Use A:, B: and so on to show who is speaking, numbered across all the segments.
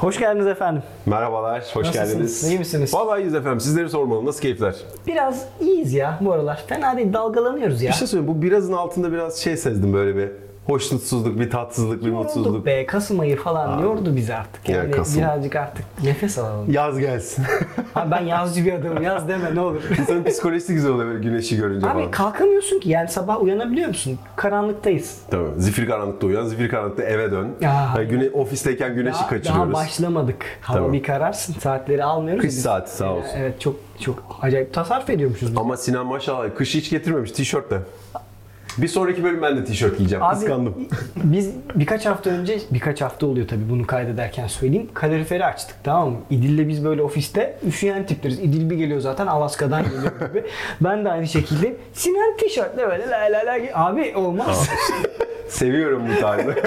A: Hoş geldiniz efendim.
B: Merhabalar, hoş
A: Nasılsınız?
B: geldiniz.
A: İyi misiniz?
B: Vallahi iyiyiz efendim. Sizleri sormalı. Nasıl keyifler?
A: Biraz iyiyiz ya bu aralar. Fena değil dalgalanıyoruz ya.
B: Bir şey söyleyeyim. Bu birazın altında biraz şey sezdim böyle bir hoşnutsuzluk, bir tatsızlık, bir
A: Yorulduk
B: mutsuzluk.
A: be Kasım ayı falan yordu bizi artık.
B: Ya
A: Yani
B: Kasım.
A: birazcık artık nefes alalım.
B: Yaz gelsin.
A: Abi ben yazcı bir adamım yaz deme ne olur.
B: İnsanın psikolojisi güzel oluyor böyle güneşi görünce
A: Abi
B: falan.
A: kalkamıyorsun ki yani sabah uyanabiliyor musun? Karanlıktayız.
B: Tabii. Zifiri karanlıkta uyan, zifiri karanlıkta eve dön.
A: Ya.
B: Yani güne, ofisteyken güneşi
A: Daha,
B: kaçırıyoruz.
A: daha başlamadık. Hava
B: Tamam.
A: bir kararsın. Saatleri almıyoruz.
B: Kış
A: Biz-
B: saati sağ olsun.
A: Evet çok çok acayip tasarruf ediyormuşuz biz.
B: Ama Sinan maşallah kış hiç getirmemiş tişörtle. Bir sonraki bölüm ben de tişört giyeceğim.
A: Abi
B: Kıskandım.
A: biz birkaç hafta önce, birkaç hafta oluyor tabii bunu kaydederken söyleyeyim. Kaloriferi açtık tamam mı? İdil'le biz böyle ofiste üşüyen tipleriz. İdil bir geliyor zaten Alaska'dan geliyor gibi. ben de aynı şekilde Sinan tişörtle böyle la la la. Abi olmaz.
B: Seviyorum bu tarzı.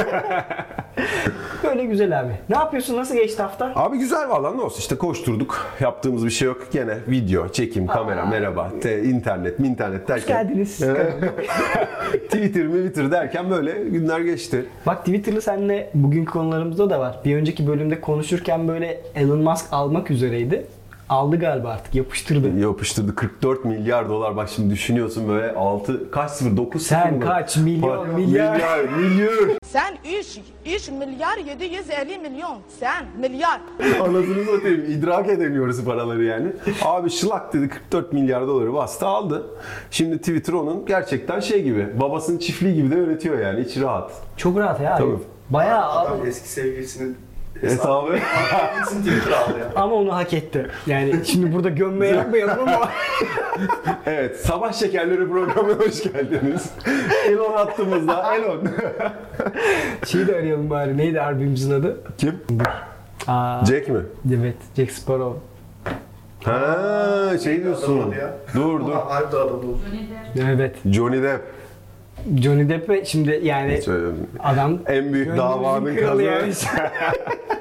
A: böyle güzel abi. Ne yapıyorsun? Nasıl geçti hafta?
B: Abi güzel valla ne olsun işte koşturduk. Yaptığımız bir şey yok. Gene video, çekim, kamera, merhaba, te, internet, internet derken.
A: geldiniz.
B: Twitter, Twitter derken böyle günler geçti.
A: Bak Twitter'lı seninle bugünkü konularımızda da var. Bir önceki bölümde konuşurken böyle Elon Musk almak üzereydi. Aldı galiba artık yapıştırdı.
B: Yapıştırdı 44 milyar dolar. Bak şimdi düşünüyorsun böyle 6 kaç sıfır 9
A: Sen
B: sıfır mı?
A: kaç milyon,
B: Bak,
A: milyar.
B: milyar milyar.
C: Sen 3 3 milyar 750 milyon. Sen milyar.
B: Anasını satayım idrak edemiyoruz paraları yani. Abi şılak dedi 44 milyar doları bastı aldı. Şimdi Twitter onun gerçekten şey gibi babasının çiftliği gibi de yönetiyor yani hiç rahat.
A: Çok rahat ya.
B: Tabii.
A: Bayağı
D: Adam eski sevgilisinin Ya.
A: Ama onu hak etti. Yani şimdi burada gömmeye yapmayalım ama
B: Evet, Sabah Şekerleri programına hoş geldiniz. Elon hattımızda. Elon.
A: şeyi de arayalım bari. Neydi harbimizin adı?
B: Kim?
A: Aa,
B: Jack mi?
A: evet. Jack Sparrow.
B: Ha, şey diyorsun. Dur dur.
D: Harbi adam oldu.
A: Evet.
B: Johnny Depp.
A: Johnny Depp'e şimdi yani adam
B: En büyük davanın
A: kralı yani.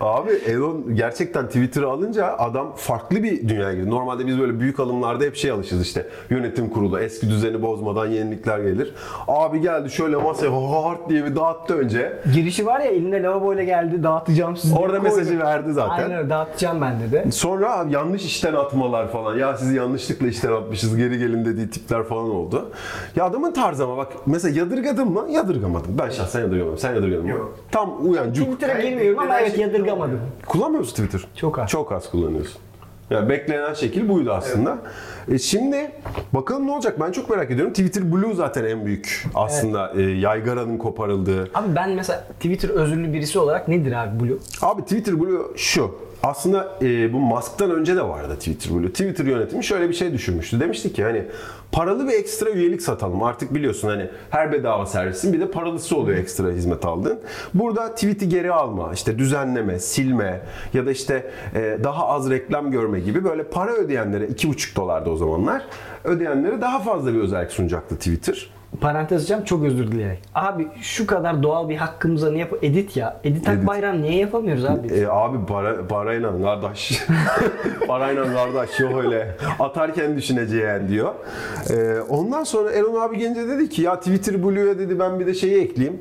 B: Abi Elon gerçekten Twitter'ı alınca adam farklı bir dünyaya girdi. Normalde biz böyle büyük alımlarda hep şey alışırız işte. Yönetim kurulu eski düzeni bozmadan yenilikler gelir. Abi geldi şöyle masaya hard diye bir dağıttı önce.
A: Girişi var ya elinde lavaboyla geldi dağıtacağım sizi.
B: Orada
A: koydu.
B: mesajı verdi zaten.
A: Aynen dağıtacağım ben dedi.
B: Sonra abi yanlış işten atmalar falan. Ya sizi yanlışlıkla işten atmışız geri gelin dediği tipler falan oldu. Ya adamın tarzı ama bak mesela yadırgadın mı? Yadırgamadım. Ben şahsen yadırgamadım. Sen yadırgadın mı?
D: Yok.
B: Tam uyancuk.
A: Twitter'a girmiyorum ama evet yadırgamadım.
B: Kullanmıyor musun Twitter?
A: Çok az.
B: Çok az kullanıyorsun. Yani beklenen şekil buydu aslında. E şimdi bakalım ne olacak ben çok merak ediyorum. Twitter Blue zaten en büyük aslında e, yaygaranın koparıldığı.
A: Abi ben mesela Twitter özürlü birisi olarak nedir abi Blue?
B: Abi Twitter Blue şu. Aslında e, bu Musk'tan önce de vardı Twitter Blue. Twitter yönetimi şöyle bir şey düşünmüştü. Demişti ki hani paralı bir ekstra üyelik satalım. Artık biliyorsun hani her bedava servisin bir de paralısı oluyor ekstra hizmet aldığın. Burada tweet'i geri alma, işte düzenleme, silme ya da işte e, daha az reklam görme gibi böyle para ödeyenlere 2,5 dolardı o zamanlar. Ödeyenlere daha fazla bir özellik sunacaktı Twitter.
A: Parantez açacağım çok özür dileyerek. Abi şu kadar doğal bir hakkımıza niye yap edit ya. Edit hak
B: Edit.
A: bayram niye yapamıyoruz abi?
B: E, abi para, parayla kardeş. parayla kardeş yok öyle. Atarken düşüneceğin diyor. E, ondan sonra Elon abi gelince dedi ki ya Twitter Blue'ya dedi ben bir de şeyi ekleyeyim.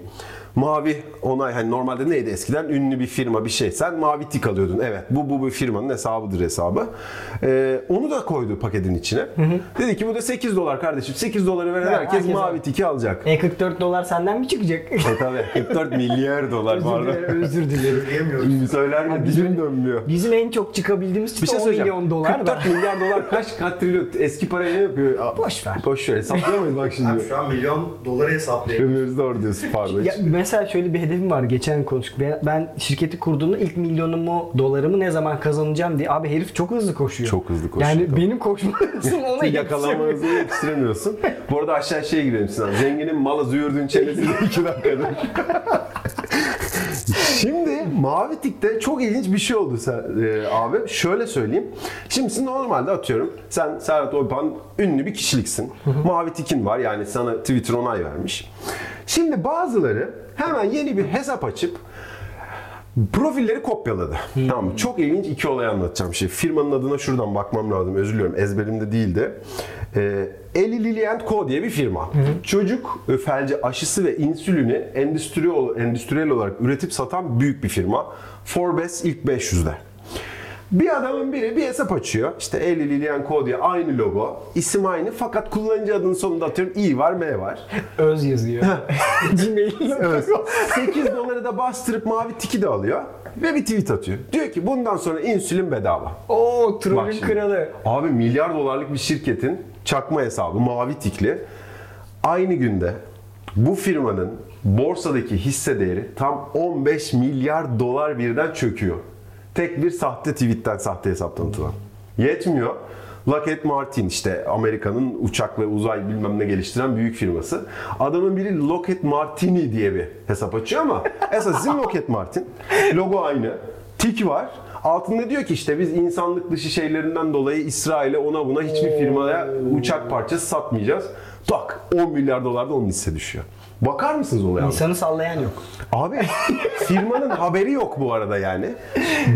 B: Mavi onay hani normalde neydi eskiden ünlü bir firma bir şey. Sen mavi tik alıyordun. Evet bu bu bir firmanın hesabıdır hesabı. E, onu da koydu paketin içine. Dedi ki bu da 8 dolar kardeşim. 8 doları veren
A: Ver,
B: herkes
A: herkes
B: mavi
A: al.
B: tiki alacak.
A: E 44 dolar senden mi çıkacak?
B: E tabi 44 milyar dolar
A: özür
B: pardon.
A: dilerim, özür dilerim.
D: Diyemiyoruz.
B: Söyler mi?
A: Abi
B: Dilim
A: bizim-
B: dönmüyor.
A: Bizim en çok çıkabildiğimiz
B: Bir
A: çıta
B: şey
A: 10
B: söyleyeceğim.
A: milyon dolar da.
B: 44 milyar dolar kaç kaç trilyon eski parayı ne yapıyor? Aa,
A: Boş ver.
B: Boş ver. Hesaplayamayız bak
D: Abi
B: şimdi.
D: şu an milyon doları hesaplayabilir.
B: Ömürüz doğru diyorsun pardon.
A: Ya mesela şöyle bir hedefim var. Geçen konuştuk. Ben, şirketi kurduğumda ilk milyonumu, dolarımı ne zaman kazanacağım diye. Abi herif çok hızlı koşuyor.
B: Çok hızlı koşuyor,
A: Yani
B: tabii.
A: benim koşma hızım ona
B: Yakalama hızını yetiştiremiyorsun. Bu arada aşağı şeye girelim Sinan. Zenginin malı züğürdüğün çenesi 2 dakikadır. Şimdi Mavi Tik'te çok ilginç bir şey oldu sen, e, abi. Şöyle söyleyeyim. Şimdi siz normalde atıyorum sen Serhat Oypan ünlü bir kişiliksin. Mavi Tik'in var yani sana Twitter onay vermiş. Şimdi bazıları hemen yeni bir hesap açıp Profilleri kopyaladı. Tamam mı? Çok ilginç iki olay anlatacağım. Şey, firmanın adına şuradan bakmam lazım. Özür diliyorum. Ezberimde değildi. Ee, Eli Lilly Co diye bir firma. Çocuk e, felci aşısı ve insülini endüstri, endüstriyel olarak üretip satan büyük bir firma. Forbes ilk 500'de. Bir adamın biri bir hesap açıyor. İşte Eli Lillian Co diye aynı logo. isim aynı fakat kullanıcı adının sonunda atıyorum i var m var.
A: Öz yazıyor. Gmail.
B: Evet. 8 doları da bastırıp mavi tiki de alıyor. Ve bir tweet atıyor. Diyor ki bundan sonra insülin bedava.
A: Oo
B: Bak
A: trollün
B: şimdi.
A: kralı.
B: Abi milyar dolarlık bir şirketin çakma hesabı mavi tikli. Aynı günde bu firmanın borsadaki hisse değeri tam 15 milyar dolar birden çöküyor. Tek bir sahte tweetten, sahte hesaptan atılan. Yetmiyor. Lockheed Martin işte Amerika'nın uçak ve uzay bilmem ne geliştiren büyük firması. Adamın biri Lockheed Martini diye bir hesap açıyor ama esas isim Lockheed Martin. Logo aynı. Tik var. Altında diyor ki işte biz insanlık dışı şeylerinden dolayı İsrail'e ona buna hiçbir firmaya uçak parçası satmayacağız. Tak 10 milyar dolar da onun hisse düşüyor. Bakar mısınız olaya?
A: İnsanı sallayan yok.
B: Abi firmanın haberi yok bu arada yani.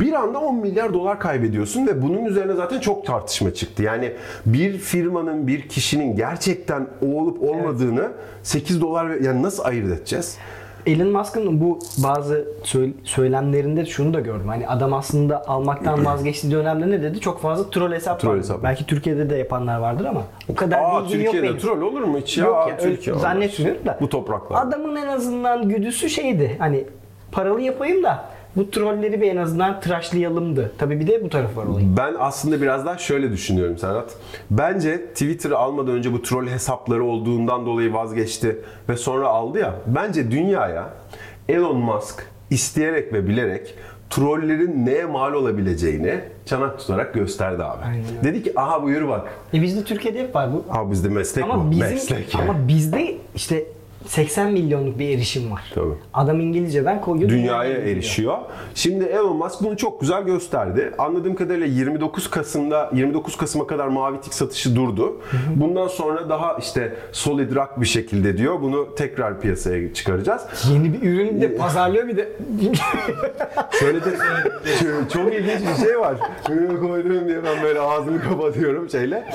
B: Bir anda 10 milyar dolar kaybediyorsun ve bunun üzerine zaten çok tartışma çıktı. Yani bir firmanın, bir kişinin gerçekten o olup olmadığını 8 dolar yani nasıl ayırt edeceğiz?
A: Elon Musk'ın bu bazı söyle- söylemlerinde şunu da gördüm. Hani adam aslında almaktan vazgeçtiği dönemde ne dedi? Çok fazla troll hesap
B: Troll
A: var.
B: hesap.
A: Belki Türkiye'de de yapanlar vardır ama o kadar
B: Aa
A: bilgim yok
B: Türkiye'de
A: benim.
B: troll olur mu hiç ya?
A: Yok ya,
B: Türkiye
A: zannetmiyorum da.
B: Bu topraklar.
A: Adamın en azından güdüsü şeydi. Hani paralı yapayım da bu trolleri bir en azından tıraşlayalımdı. Tabii bir de bu tarafı var olayın.
B: Ben aslında biraz daha şöyle düşünüyorum Serhat. Bence Twitter'ı almadan önce bu troll hesapları olduğundan dolayı vazgeçti ve sonra aldı ya. Bence dünyaya Elon Musk isteyerek ve bilerek trollerin neye mal olabileceğini çanak tutarak gösterdi abi.
A: Aynen.
B: Dedi ki aha buyur bak.
A: E bizde Türkiye'de hep var bu.
B: Abi bizde meslek
A: Ama
B: bu.
A: bizim
B: meslek.
A: ama bizde işte 80 milyonluk bir erişim var.
B: Tabii.
A: Adam İngilizceden koyuyor.
B: dünyaya
A: dünyaya
B: erişiyor. Şimdi Elon Musk bunu çok güzel gösterdi. Anladığım kadarıyla 29 Kasım'da 29 Kasım'a kadar mavi tik satışı durdu. Bundan sonra daha işte solid rock bir şekilde diyor. Bunu tekrar piyasaya çıkaracağız.
A: Yeni bir ürünü de pazarlıyor bir de.
B: Şöyle de çok ilginç bir şey var. Ürünü koydum diye ben böyle ağzımı kapatıyorum şeyle.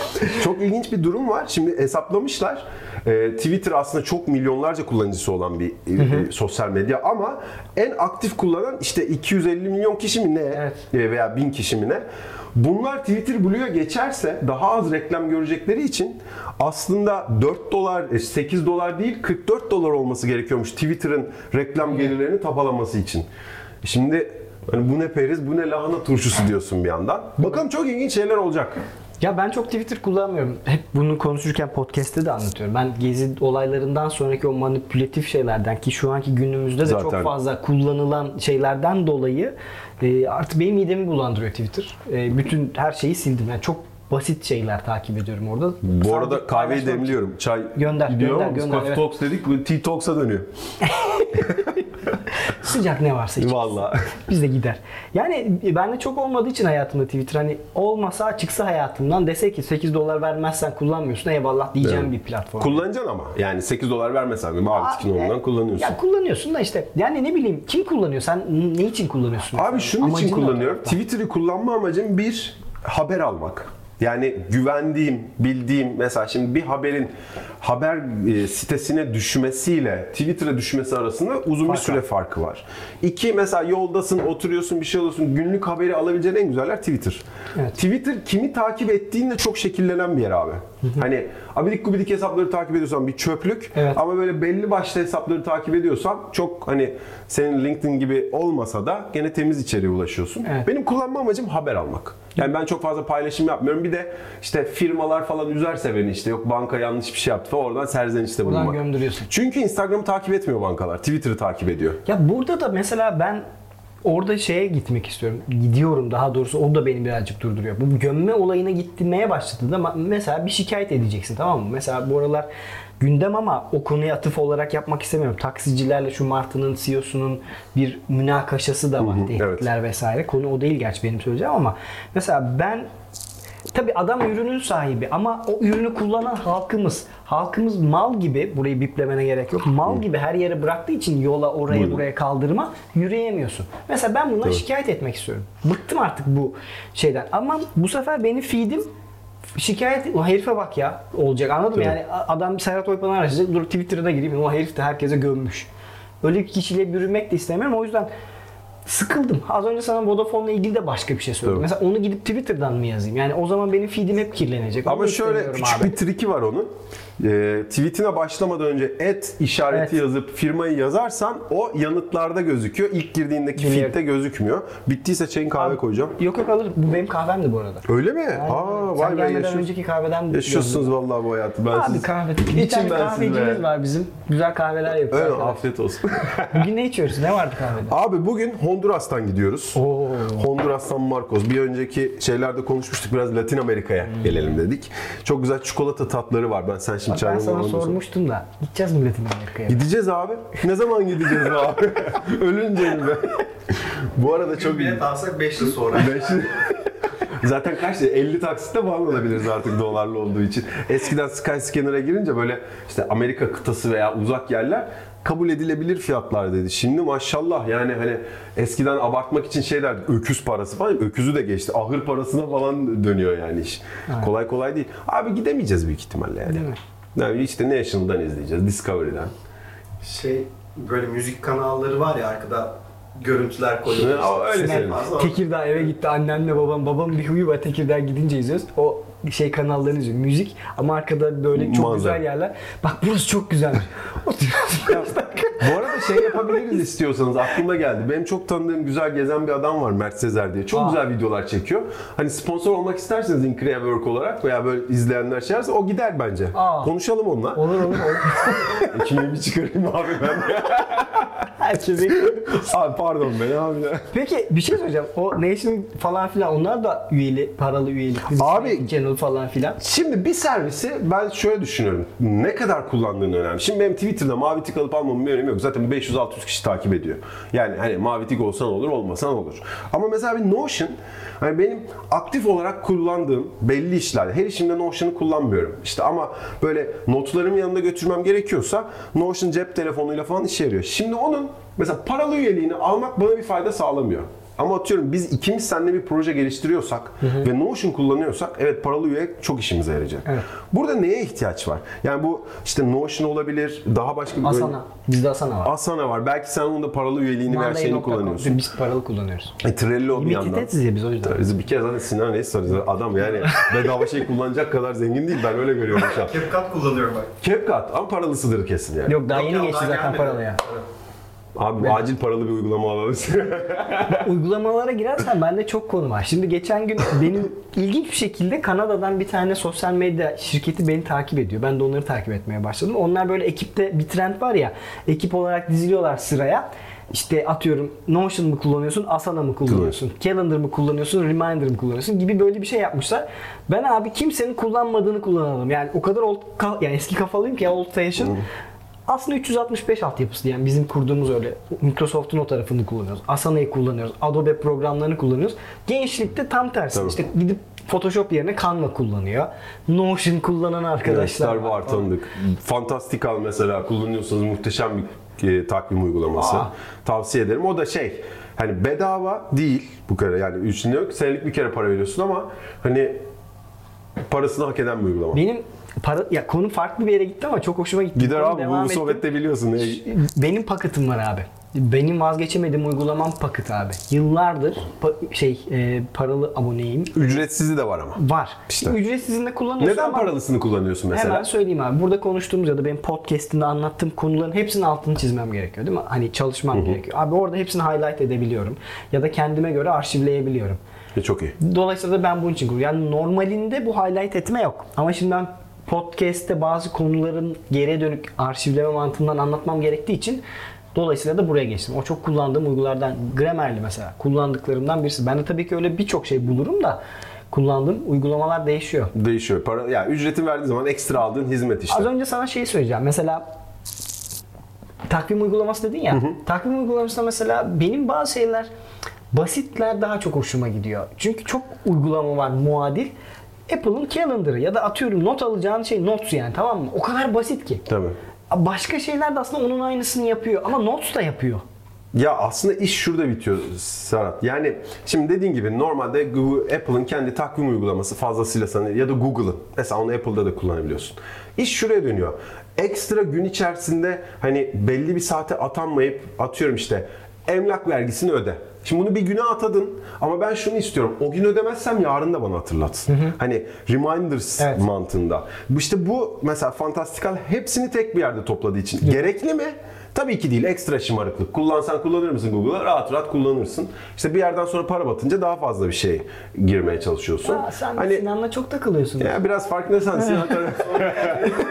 B: Çok ilginç bir durum var. Şimdi hesaplamışlar. Ee, Twitter aslında çok milyonlarca kullanıcısı olan bir e, sosyal medya ama en aktif kullanan işte 250 milyon kişi mi ne
A: Evet.
B: E, veya 1000 kişi mi ne? Bunlar Twitter Blue'ya geçerse daha az reklam görecekleri için aslında 4 dolar, e, 8 dolar değil 44 dolar olması gerekiyormuş Twitter'ın reklam gelirlerini tapalaması için. Şimdi hani bu ne periz, bu ne lahana turşusu diyorsun bir yandan. Bakalım çok ilginç şeyler olacak.
A: Ya ben çok Twitter kullanmıyorum. Hep bunu konuşurken podcast'te de anlatıyorum. Ben gezi olaylarından sonraki o manipülatif şeylerden ki şu anki günümüzde de
B: Zaten.
A: çok fazla kullanılan şeylerden dolayı e, artık benim midemi bulandırıyor Twitter. E, bütün her şeyi sildim. Yani çok basit şeyler takip ediyorum orada.
B: Bu
A: Sadece
B: arada kahveyi demliyorum. Çay
A: Gönder,
B: gidiyor
A: gönder, gönder,
B: Coffee
A: evet.
B: Talks dedik, Tea Talks'a dönüyor.
A: Sıcak ne varsa içeriz.
B: Vallahi.
A: Biz de gider. Yani bende çok olmadığı için hayatımda Twitter hani olmasa çıksa hayatımdan dese ki 8 dolar vermezsen kullanmıyorsun eyvallah diyeceğim
B: Evet.
A: bir platform.
B: Kullanacaksın ama. Yani 8 dolar vermesen de mavi tikin olmadan
A: e,
B: kullanıyorsun.
A: Ya kullanıyorsun da işte yani ne bileyim kim kullanıyor? Sen ne için kullanıyorsun?
B: Abi
A: mesela?
B: şunun
A: Amacın
B: için kullanıyorum.
A: orada?
B: Twitter'ı kullanma amacım bir haber almak. Yani güvendiğim, bildiğim mesela şimdi bir haberin haber e, sitesine düşmesiyle Twitter'a düşmesi arasında uzun bir
A: Fark
B: süre
A: var.
B: farkı var. İki mesela yoldasın, oturuyorsun, bir şey alıyorsun. Günlük haberi alabileceğin en güzel yer Twitter.
A: Evet.
B: Twitter kimi takip ettiğinle çok şekillenen bir yer abi. hani abidik gubidik hesapları takip ediyorsan bir çöplük
A: Evet.
B: ama böyle belli başlı hesapları takip ediyorsan çok hani senin LinkedIn gibi olmasa da gene temiz içeriğe ulaşıyorsun.
A: Evet.
B: Benim kullanma amacım haber almak. Yani ben çok fazla paylaşım yapmıyorum. Bir de işte firmalar falan üzerse beni işte yok banka yanlış bir şey yaptı falan oradan serzenişte
A: Buradan
B: bulunmak.
A: gömdürüyorsun.
B: Çünkü Instagram'ı takip etmiyor bankalar. Twitter'ı takip ediyor.
A: Ya burada da mesela ben orada şeye gitmek istiyorum. Gidiyorum daha doğrusu o da beni birazcık durduruyor. Bu gömme olayına gitmeye başladığında mesela bir şikayet edeceksin tamam mı? Mesela bu aralar gündem ama o konuya atıf olarak yapmak istemiyorum. Taksicilerle şu Martı'nın CEO'sunun bir münakaşası da var.
B: hı,
A: Tehditler vesaire. Konu o değil gerçi benim söyleyeceğim ama mesela ben Tabi adam ürünün sahibi ama o ürünü kullanan halkımız. Halkımız mal gibi, burayı biplemene gerek yok. Mal gibi her yere bıraktığı için yola oraya
B: Buyurun.
A: buraya kaldırma yürüyemiyorsun. Mesela ben bundan
B: Tabii.
A: şikayet etmek istiyorum. Bıktım artık bu şeyden. Ama bu sefer benim feed'im şikayet o herife bak ya olacak anladın mı?
B: Tabii.
A: Yani adam Serhat Oypan'ı araştıracak. Dur Twitter'da gireyim. O herif de herkese gömmüş. Öyle bir kişiyle bürünmek de istemiyorum. O yüzden sıkıldım. Az önce sana Vodafone'la ilgili de başka bir şey söyledim.
B: Tabii.
A: Mesela onu gidip Twitter'dan mı yazayım? Yani o zaman benim feed'im hep kirlenecek. Onu
B: Ama
A: da
B: şöyle
A: istemiyorum
B: küçük
A: abi.
B: bir triki var onun. Ee, tweetine başlamadan önce et işareti
A: Evet.
B: yazıp firmayı yazarsan o yanıtlarda gözüküyor. İlk girdiğindeki
A: Biliyorum.
B: feed'te gözükmüyor. Bittiyse çayın kahve koyacağım.
A: Yok yok alırım. Bu benim kahvemdi bu arada.
B: Öyle mi? Aa
A: Sen
B: vay be
A: gelmeden
B: yaşıyorsun.
A: önceki kahveden
B: Yaşıyorsunuz vallahi bu hayatı. Ben
A: Abi
B: siz...
A: kahve. Bir
B: İçim
A: tane
B: ben
A: kahvecimiz
B: be.
A: var bizim. Güzel kahveler yapıyor.
B: Öyle
A: arkadaş.
B: afiyet olsun.
A: Bugün ne içiyoruz? Ne vardı kahvede?
B: Abi bugün Honduras'tan gidiyoruz.
A: Oo.
B: Honduras San Marcos. Bir önceki şeylerde konuşmuştuk. Biraz Latin Amerika'ya gelelim dedik. Çok güzel çikolata tatları var. Ben sen şimdi
A: Bak ben sana sormuştum da. Gideceğiz mi Latin Amerika'ya?
B: Gideceğiz abi. Ne zaman gideceğiz abi? Ölünce mi? Bu arada çok
D: Çok bilet alsak 5 yıl sonra.
B: Beş- Zaten kaç 50 taksitte falan alabiliriz artık dolarlı olduğu için. Eskiden Skyscanner'a girince böyle işte Amerika kıtası veya uzak yerler kabul edilebilir fiyatlar dedi. Şimdi maşallah yani hani eskiden abartmak için şey derdik öküz parası falan öküzü de geçti. Ahır parasına falan dönüyor yani iş. Kolay kolay değil. Abi gidemeyeceğiz büyük ihtimalle yani.
A: Değil mi?
B: Yani işte National'dan izleyeceğiz, Discovery'den.
D: Şey böyle müzik kanalları var ya arkada görüntüler koyuyor.
B: Öyle senin.
D: fazla.
A: Tekirdağ eve gitti annemle babam. Babam bir huyu var Tekirdağ gidince izliyoruz. O şey kanallarını izliyor. Müzik ama arkada böyle çok
B: Manzara.
A: güzel yerler. Bak burası çok. Oturuyoruz.
B: Bu arada şey yapabiliriz istiyorsanız aklıma geldi. Benim çok tanıdığım güzel gezen bir adam var Mert Sezer diye. Çok
A: Aa.
B: güzel videolar çekiyor. Hani sponsor olmak isterseniz Increa Work olarak veya böyle izleyenler şey varsa o gider bence.
A: Aa.
B: Konuşalım onunla.
A: olur olur olur.
B: Ekmeğimi çıkarayım abi ben.
A: Herkese
B: abi pardon ben abi.
A: Peki bir şey söyleyeceğim. O Nation falan filan onlar da üyeli, paralı üyelik.
B: Abi-
A: Channel falan filan.
B: Şimdi bir servisi ben şöyle düşünüyorum. Ne kadar kullandığın önemli. Şimdi benim Twitter'da mavi tik alıp almamın bir önemi yok. Zaten 500-600 kişi takip ediyor. Yani hani mavi tik olsan olur, olmasan olur. Ama mesela bir Notion, hani benim aktif olarak kullandığım belli işlerde, her işimde Notion'ı kullanmıyorum. İşte ama böyle notlarımı yanında götürmem gerekiyorsa Notion cep telefonuyla falan işe yarıyor. Şimdi onun mesela paralı üyeliğini almak bana bir fayda sağlamıyor. Ama atıyorum biz ikimiz seninle bir proje geliştiriyorsak ve Notion kullanıyorsak evet paralı üye çok işimize yarayacak.
A: Evet.
B: Burada neye ihtiyaç var? Yani bu işte Notion olabilir, daha başka bir böyle-
A: Asana. Bizde Asana var.
B: Asana var. Belki sen onun da paralı üyeliğini veya şeyini
A: Monday.com.
B: kullanıyorsun.
A: Biz paralı kullanıyoruz.
B: E, Trello bir yandan.
A: Limited ya biz o yüzden.
B: Biz bir kere zaten Sinan Reis. Adam yani bedava şey kullanacak kadar zengin değil. Ben öyle görüyorum şu an.
D: CapCut kullanıyorum bak.
B: CapCut ama paralısıdır kesin yani.
A: Yok daha
D: Yok
A: yeni
D: ya,
A: geçti
D: daha
A: zaten paralıya.
D: Evet.
B: Abi acil paralı bir uygulama alalım.
A: Uygulamalara girersen bende çok konu var. Şimdi geçen gün benim ilginç bir şekilde Kanada'dan bir tane sosyal medya şirketi beni takip ediyor. Ben de onları takip etmeye başladım. Onlar böyle ekipte bir trend var ya. Ekip olarak diziliyorlar sıraya. İşte atıyorum Notion mu kullanıyorsun, Asana mı kullanıyorsun, Calendar mı kullanıyorsun, Reminder mı kullanıyorsun gibi böyle bir şey yapmışlar. Ben abi kimsenin kullanmadığını kullanalım. Yani o kadar old, yani eski kafalıyım ki old fashion. Aslında 365 altyapısı yani bizim kurduğumuz öyle. Microsoft'un o tarafını kullanıyoruz. Asana'yı kullanıyoruz. Adobe programlarını kullanıyoruz. Gençlikte tam tersi.
B: Tabii.
A: İşte gidip Photoshop yerine Canva kullanıyor. Notion kullanan arkadaşlar
B: Arkadaşlar var tanıdık. Fantastical mesela kullanıyorsanız muhteşem bir e, takvim uygulaması.
A: Aa.
B: Tavsiye ederim. O da şey hani bedava değil bu kere yani üstünde yok. Senelik bir kere para veriyorsun ama hani parasını hak eden bir uygulama.
A: Benim para ya konu farklı bir yere gitti ama çok hoşuma gitti.
B: Gider abi bu, bu sohbette biliyorsun. Ne-
A: Benim paketim var abi. Benim vazgeçemediğim uygulamam paket abi. Yıllardır pa- şey e, paralı aboneyim.
B: Ücretsizi de var ama.
A: Var.
B: İşte.
A: Ücretsizini kullanıyorsun
B: Neden
A: ama
B: paralısını kullanıyorsun mesela?
A: Hemen söyleyeyim abi. Burada konuştuğumuz ya da benim podcast'imde anlattığım konuların hepsinin altını çizmem gerekiyor değil mi? Hani çalışmam gerekiyor. Abi orada hepsini highlight edebiliyorum. Ya da kendime göre arşivleyebiliyorum.
B: E, çok iyi.
A: Dolayısıyla da ben bunun için kullanıyorum. Yani normalinde bu highlight etme yok. Ama şimdi ben podcast'te bazı konuların geriye dönük arşivleme mantığından anlatmam gerektiği için Dolayısıyla da buraya geçtim. O çok kullandığım uygulardan Grammarly mesela kullandıklarımdan birisi. Ben de tabii ki öyle birçok şey bulurum da kullandığım uygulamalar değişiyor.
B: Değişiyor. Para, yani ücreti verdiğin zaman ekstra aldığın hizmet işte.
A: Az önce sana şeyi söyleyeceğim. Mesela takvim uygulaması dedin ya. Takvim uygulamasında mesela benim bazı şeyler basitler daha çok hoşuma gidiyor. Çünkü çok uygulama var muadil. Apple'ın Calendar'ı ya da atıyorum not alacağın şey Notes yani tamam mı? O kadar basit ki.
B: Tabii.
A: Başka şeyler de aslında onun aynısını yapıyor ama Notes da yapıyor.
B: Ya aslında iş şurada bitiyor Serhat. Yani şimdi dediğin gibi normalde Google, Apple'ın kendi takvim uygulaması fazlasıyla sana ya da Google'ın. Mesela onu Apple'da da kullanabiliyorsun. İş şuraya dönüyor. Ekstra gün içerisinde hani belli bir saate atanmayıp atıyorum işte emlak vergisini öde. Şimdi bunu bir güne atadın ama ben şunu istiyorum. O gün ödemezsem yarın da bana hatırlatsın. Hani reminders
A: Evet.
B: mantığında. İşte bu mesela Fantastical hepsini tek bir yerde topladığı için. Gerekli mi? Tabii ki değil. Ekstra şımarıklık. Kullansan kullanır mısın Google'a? Rahat rahat kullanırsın. İşte bir yerden sonra para batınca daha fazla bir şey girmeye çalışıyorsun.
A: Ya sen
B: hani
A: Sinan'la çok takılıyorsun.
B: ya biraz farkındaysan Sinan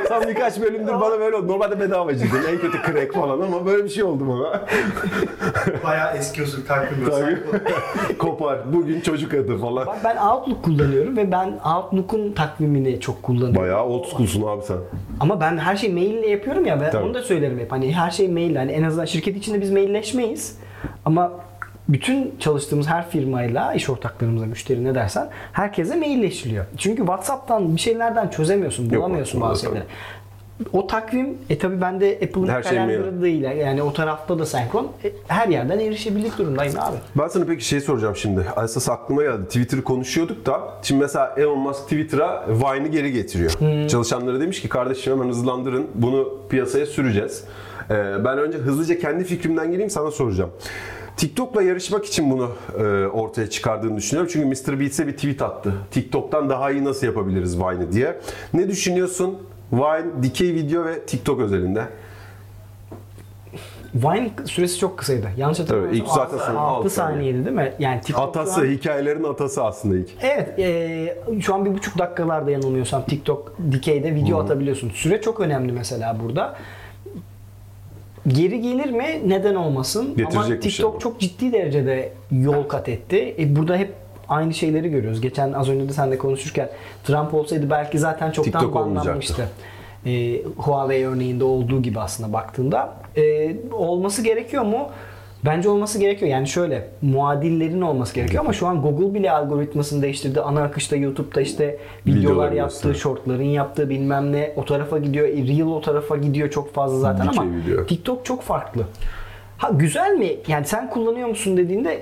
B: Son birkaç bölümdür bana böyle oldu. Normalde bedavacıydım. En kötü crack falan ama böyle bir şey oldu bana.
D: Bayağı eski usul takvim.
B: Kopar. Bugün çocuk adı falan.
A: Bak ben Outlook kullanıyorum ve ben Outlook'un takvimini çok kullanıyorum.
B: Bayağı old school'sun abi sen.
A: Ama ben her şeyi maille yapıyorum ya ben
B: Tabii.
A: onu da söylerim hep. Hani her şey mail. Hani en azından şirket içinde biz mailleşmeyiz. Ama bütün çalıştığımız her firmayla, iş ortaklarımıza, müşteri ne dersen herkese mailleşiliyor. Çünkü WhatsApp'tan bir şeylerden çözemiyorsun, bulamıyorsun bazı şeyleri. O takvim, e tabi ben de Apple'ın
B: şey
A: kalendarı
B: mail.
A: değil. Yani o tarafta da senkron. E, her yerden erişebilir durumdayım abi.
B: Ben sana peki şey soracağım şimdi. Esas aklıma geldi. Twitter'ı konuşuyorduk da. Şimdi mesela Elon Musk Twitter'a Vine'ı geri getiriyor. Çalışanlara demiş ki kardeşim hemen hızlandırın. Bunu piyasaya süreceğiz. Ee, ben önce hızlıca kendi fikrimden gireyim sana soracağım. TikTok'la yarışmak için bunu e, ortaya çıkardığını düşünüyorum. Çünkü Mr. Beats'e bir tweet attı. TikTok'tan daha iyi nasıl yapabiliriz Vine'ı diye. Ne düşünüyorsun? Vine, dikey video ve TikTok özelinde.
A: Vine süresi çok kısaydı. Yanlış hatırlamıyorsam.
B: ilk zaten son
A: 6
B: altı
A: saniyeydi değil mi? Yani TikTok
B: Atası,
A: an-
B: hikayelerin atası aslında ilk.
A: Evet, e, şu an bir buçuk dakikalarda yanılmıyorsam TikTok dikeyde video atabiliyorsun. Süre çok önemli mesela burada. Geri gelir mi? Neden olmasın? Ama
B: şey
A: TikTok
B: bu.
A: çok ciddi derecede yol kat etti. E, burada hep aynı şeyleri görüyoruz. Geçen az önce de seninle konuşurken Trump olsaydı belki zaten çoktan
B: TikTok
A: banlanmıştı. E, Huawei örneğinde olduğu gibi aslında baktığında. E, olması gerekiyor mu? Bence olması gerekiyor. Yani şöyle muadillerin olması gerekiyor ama şu an Google bile algoritmasını değiştirdi. Ana akışta YouTube'da işte videolar
B: Videoları
A: yaptı,
B: gösteriyor.
A: shortların yaptığı bilmem ne o tarafa gidiyor. E, Reel o tarafa gidiyor çok fazla zaten
B: Dikey
A: ama
B: video.
A: TikTok çok farklı. Ha güzel mi? Yani sen kullanıyor musun dediğinde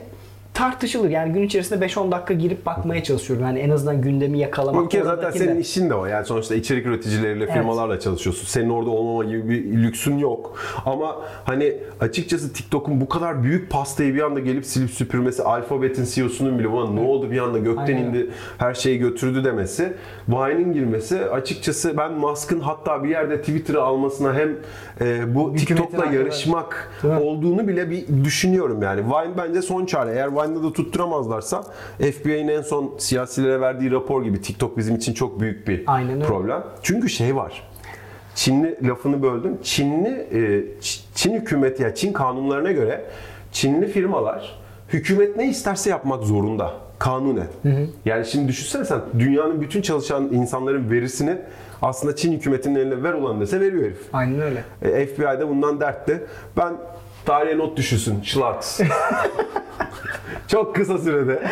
A: tartışılır. Yani gün içerisinde 5-10 dakika girip bakmaya çalışıyorum. Yani en azından gündemi yakalamak.
B: Bir kere zaten
A: Oradaki
B: senin
A: de-
B: işin de o. Yani sonuçta içerik üreticileriyle, firmalarla çalışıyorsun. Senin orada olmama gibi bir lüksün yok. Ama hani açıkçası TikTok'un bu kadar büyük pastayı bir anda gelip silip süpürmesi, Alphabet'in CEO'sunun bile buna ne oldu bir anda gökten
A: Aynen.
B: indi, her şeyi götürdü demesi, Vine'in girmesi açıkçası ben Musk'ın hatta bir yerde Twitter'ı almasına hem e, bu
A: Hükümetin
B: TikTok'la yarışmak olduğunu bile bir düşünüyorum yani. Vine bence son çare. Eğer Vine'da da tutturamazlarsa FBI'nin en son siyasilere verdiği rapor gibi TikTok bizim için çok büyük bir
A: Aynen
B: problem. Çünkü şey var. Çinli lafını böldüm. Çinli e, Çin hükümeti ya Çin kanunlarına göre Çinli firmalar hükümet ne isterse yapmak zorunda. Kanunen. Yani şimdi düşünsene sen dünyanın bütün çalışan insanların verisini aslında Çin hükümetinin eline ver olan dese veriyor herif.
A: Aynen öyle.
B: E, FBI'de bundan dertli. Ben tarihe not düşürsün. Schlags. Çok kısa sürede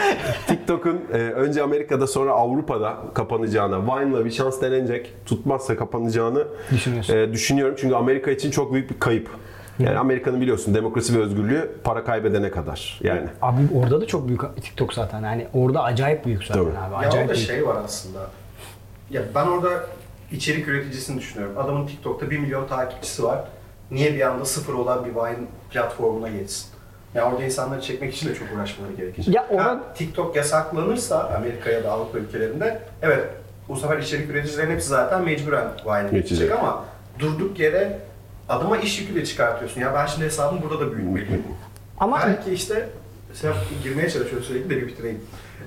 B: TikTok'un e, önce Amerika'da sonra Avrupa'da kapanacağına, Vine'la bir şans denenecek. Tutmazsa kapanacağını e, düşünüyorum. Çünkü Amerika için çok büyük bir kayıp. Yani Amerika'nın biliyorsun demokrasi ve özgürlüğü para kaybedene kadar. Yani
A: Abi orada da çok büyük TikTok zaten. Yani orada acayip büyük zaten
B: Tabii.
A: abi.
D: Ya
A: Acayip
D: orada
A: büyük.
D: şey var aslında. Ya ben orada içerik üreticisini düşünüyorum. Adamın TikTok'ta 1 milyon takipçisi var. Niye bir anda sıfır olan bir Vine platformuna geçsin? Ya orada insanları çekmek için de çok uğraşmaları gerekecek.
A: Ya orada-
D: Ha, TikTok yasaklanırsa Amerika ya da Avrupa ülkelerinde evet bu sefer içerik üreticilerin hepsi zaten mecburen Vine'e
B: Geçecek.
D: geçecek ama durduk yere adama iş yükü de çıkartıyorsun. Ya ben şimdi hesabımı burada da büyütmeliyim.
A: Ama
D: Belki işte sen girmeye çalışıyorum sürekli de bir bitireyim.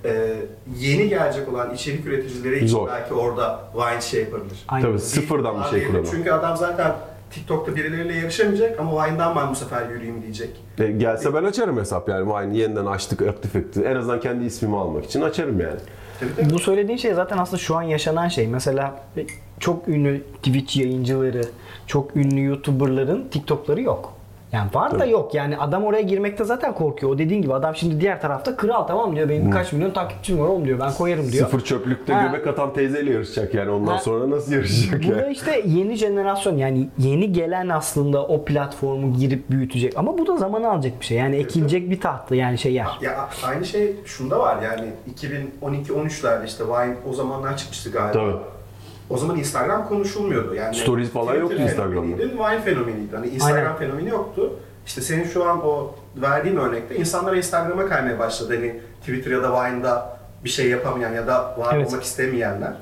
D: Ee, yeni gelecek olan içerik üreticileri için
B: Zor.
D: belki orada Vine şey yapabilir.
A: Aynen.
B: tabii sıfırdan bir şey kuramam.
D: Çünkü adam zaten TikTok'ta birileriyle yarışamayacak ama Vine'dan ben bu sefer yürüyeyim diyecek.
B: E, gelse ben açarım hesap yani. Vine yeniden açtık, aktif etti. En azından kendi ismimi almak için açarım yani.
D: Tabii tabii.
A: Bu söylediğin şey zaten aslında şu an yaşanan şey. Mesela çok ünlü Twitch yayıncıları, çok ünlü YouTuber'ların TikTok'ları yok. Yani var da yok yani adam oraya girmekte zaten korkuyor. O dediğin gibi adam şimdi diğer tarafta kral tamam diyor benim birkaç milyon takipçim var oğlum diyor ben koyarım diyor.
B: Sıfır çöplükte
A: Ha.
B: göbek atan teyzeyle yarışacak yani ondan
A: Ha.
B: sonra nasıl yarışacak
A: Bu da
B: yani?
A: işte yeni jenerasyon yani yeni gelen aslında o platformu girip büyütecek. Ama bu da zaman alacak bir şey. Yani ekilecek bir tahtlı yani şey yer.
D: Ya aynı şey şunda var yani 2012-13'lerde işte Vine o zamanlar çıkmıştı galiba.
B: Tabii.
D: O zaman Instagram konuşulmuyordu. Yani
B: Stories falan
D: Twitter
B: yoktu Instagram'da.
D: Vine fenomeniydi. Hani Instagram
A: Aynen.
D: fenomeni yoktu. İşte senin şu an o verdiğin örnekte insanlar Instagram'a kaymaya başladı. Hani Twitter ya da Vine'da bir şey yapamayan ya da var
A: Evet.
D: olmak istemeyenler.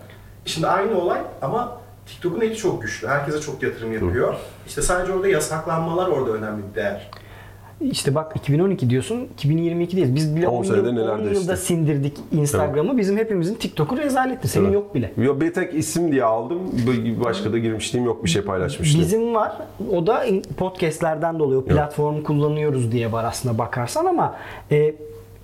D: Şimdi aynı olay ama TikTok'un eti çok güçlü. Herkese çok yatırım yapıyor. İşte sadece orada yasaklanmalar orada önemli bir değer.
A: İşte bak 2012 diyorsun 2022'deyiz. Biz bile
B: 10
A: 10,
B: senede
A: yıl,
B: neler
A: 10
B: değişti.
A: yılda sindirdik Instagram'ı. Bizim hepimizin TikTok'u rezaletti. Senin
B: Evet.
A: yok bile.
B: Yo bir tek isim diye aldım. Başka da girmişliğim yok bir şey paylaşmıştım.
A: Bizim var. O da podcastlerden dolayı. O platformu kullanıyoruz diye var aslında bakarsan ama e,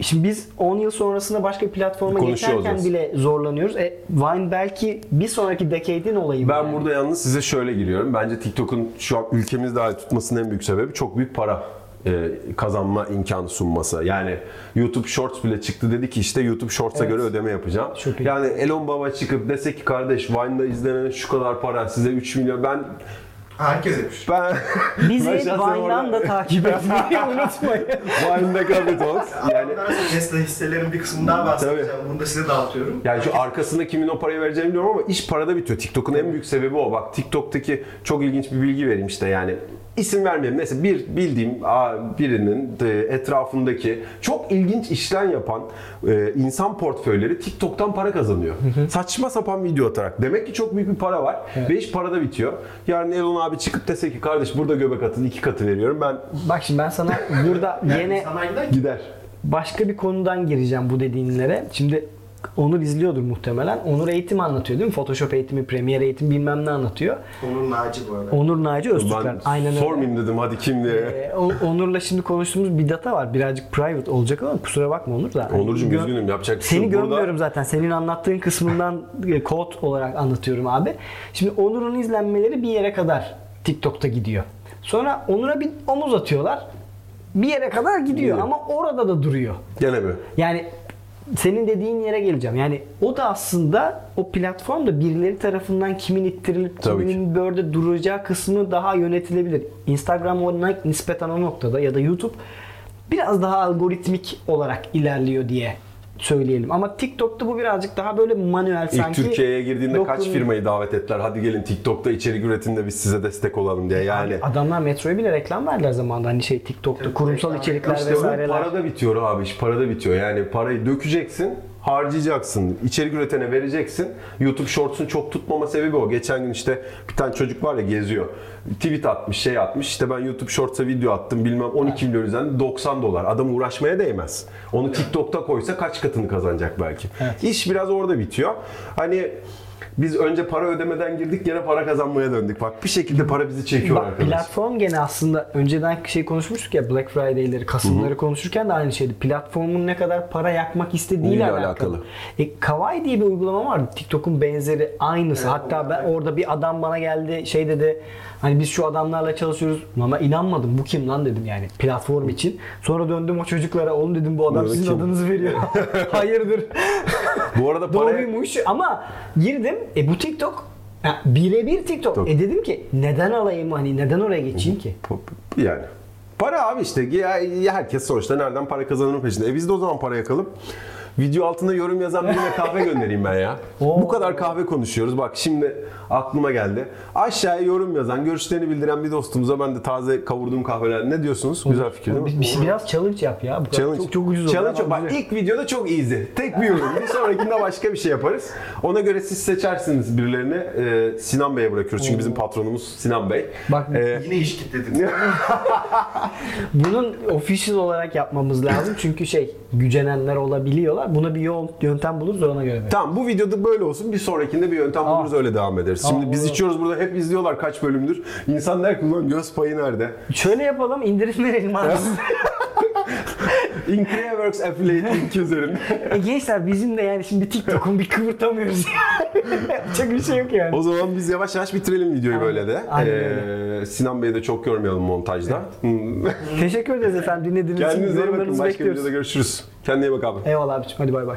A: şimdi biz 10 yıl sonrasında başka bir platforma geçerken
B: olacağız.
A: bile zorlanıyoruz. E, Vine belki bir sonraki decade'in olayı.
B: Ben
A: yani.
B: burada yalnız size şöyle giriyorum. Bence TikTok'un şu an ülkemizde hali tutmasının en büyük sebebi çok büyük para e, kazanma imkanı sunması. Yani YouTube Shorts bile çıktı dedi ki işte YouTube Shorts'a
A: Evet.
B: göre ödeme yapacağım.
A: Çok iyi.
B: Yani Elon Baba çıkıp dese ki kardeş Vine'da izlenen şu kadar para size 3 milyon ben
D: Herkes yapmış.
B: ben
A: Bizi Vine'dan da takip etmeyi unutmayın.
B: Vine'da Capitals. Yani
D: Yani Tesla hisselerin bir kısmını daha bahsedeceğim. Bunu da size dağıtıyorum.
B: Yani şu arkasında kimin o parayı vereceğini bilmiyorum ama iş parada bitiyor. TikTok'un en büyük sebebi o. Bak TikTok'taki çok ilginç bir bilgi vereyim işte yani. İsim vermeyeyim. Mesela bir bildiğim birinin de etrafındaki çok ilginç işlem yapan e, insan portföyleri TikTok'tan para kazanıyor. Saçma sapan video atarak. Demek ki çok büyük bir para var ve iş parada bitiyor. Yarın Elon abi çıkıp dese ki kardeş burada göbek atın iki katı veriyorum ben
A: Bak şimdi ben sana burada
D: Yani
A: yine
B: gider.
A: başka bir konudan gireceğim bu dediğinlere. Şimdi Onur izliyordur muhtemelen. Onur eğitim anlatıyor değil mi? Photoshop eğitimi, Premiere eğitimi bilmem ne anlatıyor.
D: Onur Naci bu arada.
A: Onur Naci Öztürkler.
B: Ben
A: Aynen öyle.
B: sormayayım dedim hadi kim diye.
A: Ee, O- Onur'la şimdi konuştuğumuz bir data var. Birazcık private olacak ama kusura bakma Onur da.
B: Onurcuğum
A: Gö-
B: üzgünüm yapacak bir şey
A: Seni.
B: Burada-
A: görmüyorum zaten. Senin anlattığın kısmından e, kod olarak anlatıyorum abi. Şimdi Onur'un izlenmeleri bir yere kadar TikTok'ta gidiyor. Sonra Onur'a bir omuz atıyorlar. Bir yere kadar gidiyor
B: Gidiyor.
A: ama orada da duruyor.
B: Gene mi?
A: Yani senin dediğin yere geleceğim. Yani o da aslında o platformda birileri tarafından kimin ittirilip
B: Tabii
A: kiminin böyle duracağı kısmı daha yönetilebilir. Instagram o nispeten o noktada ya da YouTube biraz daha algoritmik olarak ilerliyor diye söyleyelim. Ama TikTok'ta bu birazcık daha böyle manuel
B: İlk
A: sanki.
B: Türkiye'ye girdiğinde kaç
A: dokun-
B: firmayı davet ettiler? Hadi gelin TikTok'ta içerik üretin de biz size destek olalım diye. Yani
A: Adamlar Metro'ya bile reklam verdiler zamanında. Hani şey TikTok'ta
D: Evet,
A: kurumsal
D: reklam-
A: içerikler
B: işte bu
A: vesaireler.
B: parada bitiyor abi iş parada bitiyor. Yani parayı dökeceksin, harcayacaksın, içerik üretene vereceksin. YouTube Shorts'un çok tutmama sebebi o. Geçen gün işte bir tane çocuk var ya geziyor. Tweet atmış, şey atmış. İşte ben YouTube Shorts'a video attım bilmem 12 milyon üzerinde 90 dolar. Adam uğraşmaya değmez. Onu TikTok'ta koysa kaç katını kazanacak belki.
A: Evet.
B: İş biraz orada bitiyor. Hani biz önce para ödemeden girdik gene para kazanmaya döndük. Bak bir şekilde para bizi çekiyor
A: Bak
B: arkadaş.
A: platform gene aslında önceden şey konuşmuştuk ya Black Friday'leri, Kasım'ları konuşurken de aynı şeydi. Platformun ne kadar para yakmak istediğiyle alakalı.
B: alakalı?
A: E, Kawaii diye bir uygulama vardı. TikTok'un benzeri aynısı.
D: Evet,
A: Hatta ben orada bir adam bana geldi şey dedi. Hani biz şu adamlarla çalışıyoruz. Ama inanmadım. Bu kim lan dedim yani platform için. Sonra döndüm o çocuklara. Oğlum dedim bu adam
B: Bu
A: sizin
B: kim?"
A: adınızı veriyor. Hayırdır?
B: Bu arada paraya...
A: Doğruymuş ama girdim. E bu TikTok ya birebir TikTok.
B: TikTok.
A: E dedim ki neden alayım hani neden oraya geçeyim ki?
B: Yani. Para abi işte. Ya, herkes sonuçta nereden para kazanır peşinde. E biz de o zaman para yakalım. Video altına yorum yazan birine kahve göndereyim ben ya.
A: Oo.
B: Bu kadar kahve konuşuyoruz. Bak şimdi aklıma geldi. Aşağıya yorum yazan, görüşlerini bildiren bir dostumuza ben de taze kavurduğum kahveler. Ne diyorsunuz? Güzel fikir değil mi?
A: Bir, bir- biraz challenge yap ya. Bu kadar
B: Challenge.
A: Çok, çok ucuz olur.
B: Challenge bak ilk videoda çok easy. Tek bir yorum. Bir sonrakinde başka bir şey yaparız. Ona göre siz seçersiniz birilerini. Ee, Sinan Bey'e bırakıyoruz. Çünkü bizim patronumuz Sinan Bey.
A: Bak
B: Ee,
D: Yine iş kitledin.
A: bunun official olarak yapmamız lazım. Çünkü şey gücenenler olabiliyorlar. Buna bir yol yöntem buluruz ona göre.
B: Tamam bu videoda böyle olsun. Bir sonrakinde bir yöntem buluruz öyle devam ederiz. Şimdi
A: Aa,
B: biz
A: olur.
B: içiyoruz burada hep izliyorlar kaç bölümdür. İnsan der ki ulan göz payı nerede?
A: Şöyle yapalım indirim verelim abi.
B: Increaworks Affiliate linki üzerinde.
A: E gençler bizim de yani şimdi TikTok'un bir kıvırtamıyoruz. Yapacak bir şey yok yani.
B: O zaman biz yavaş yavaş bitirelim videoyu
A: Aynen.
B: böyle de.
A: Aynen
B: Ee, Sinan Bey'i de çok yormayalım montajda. Hmm.
A: Teşekkür ederiz efendim dinlediğiniz için.
B: Kendinize iyi bakın. Başka
A: bekliyoruz.
B: videoda görüşürüz. Kendine iyi bak abi.
A: Eyvallah abiciğim hadi bay bay.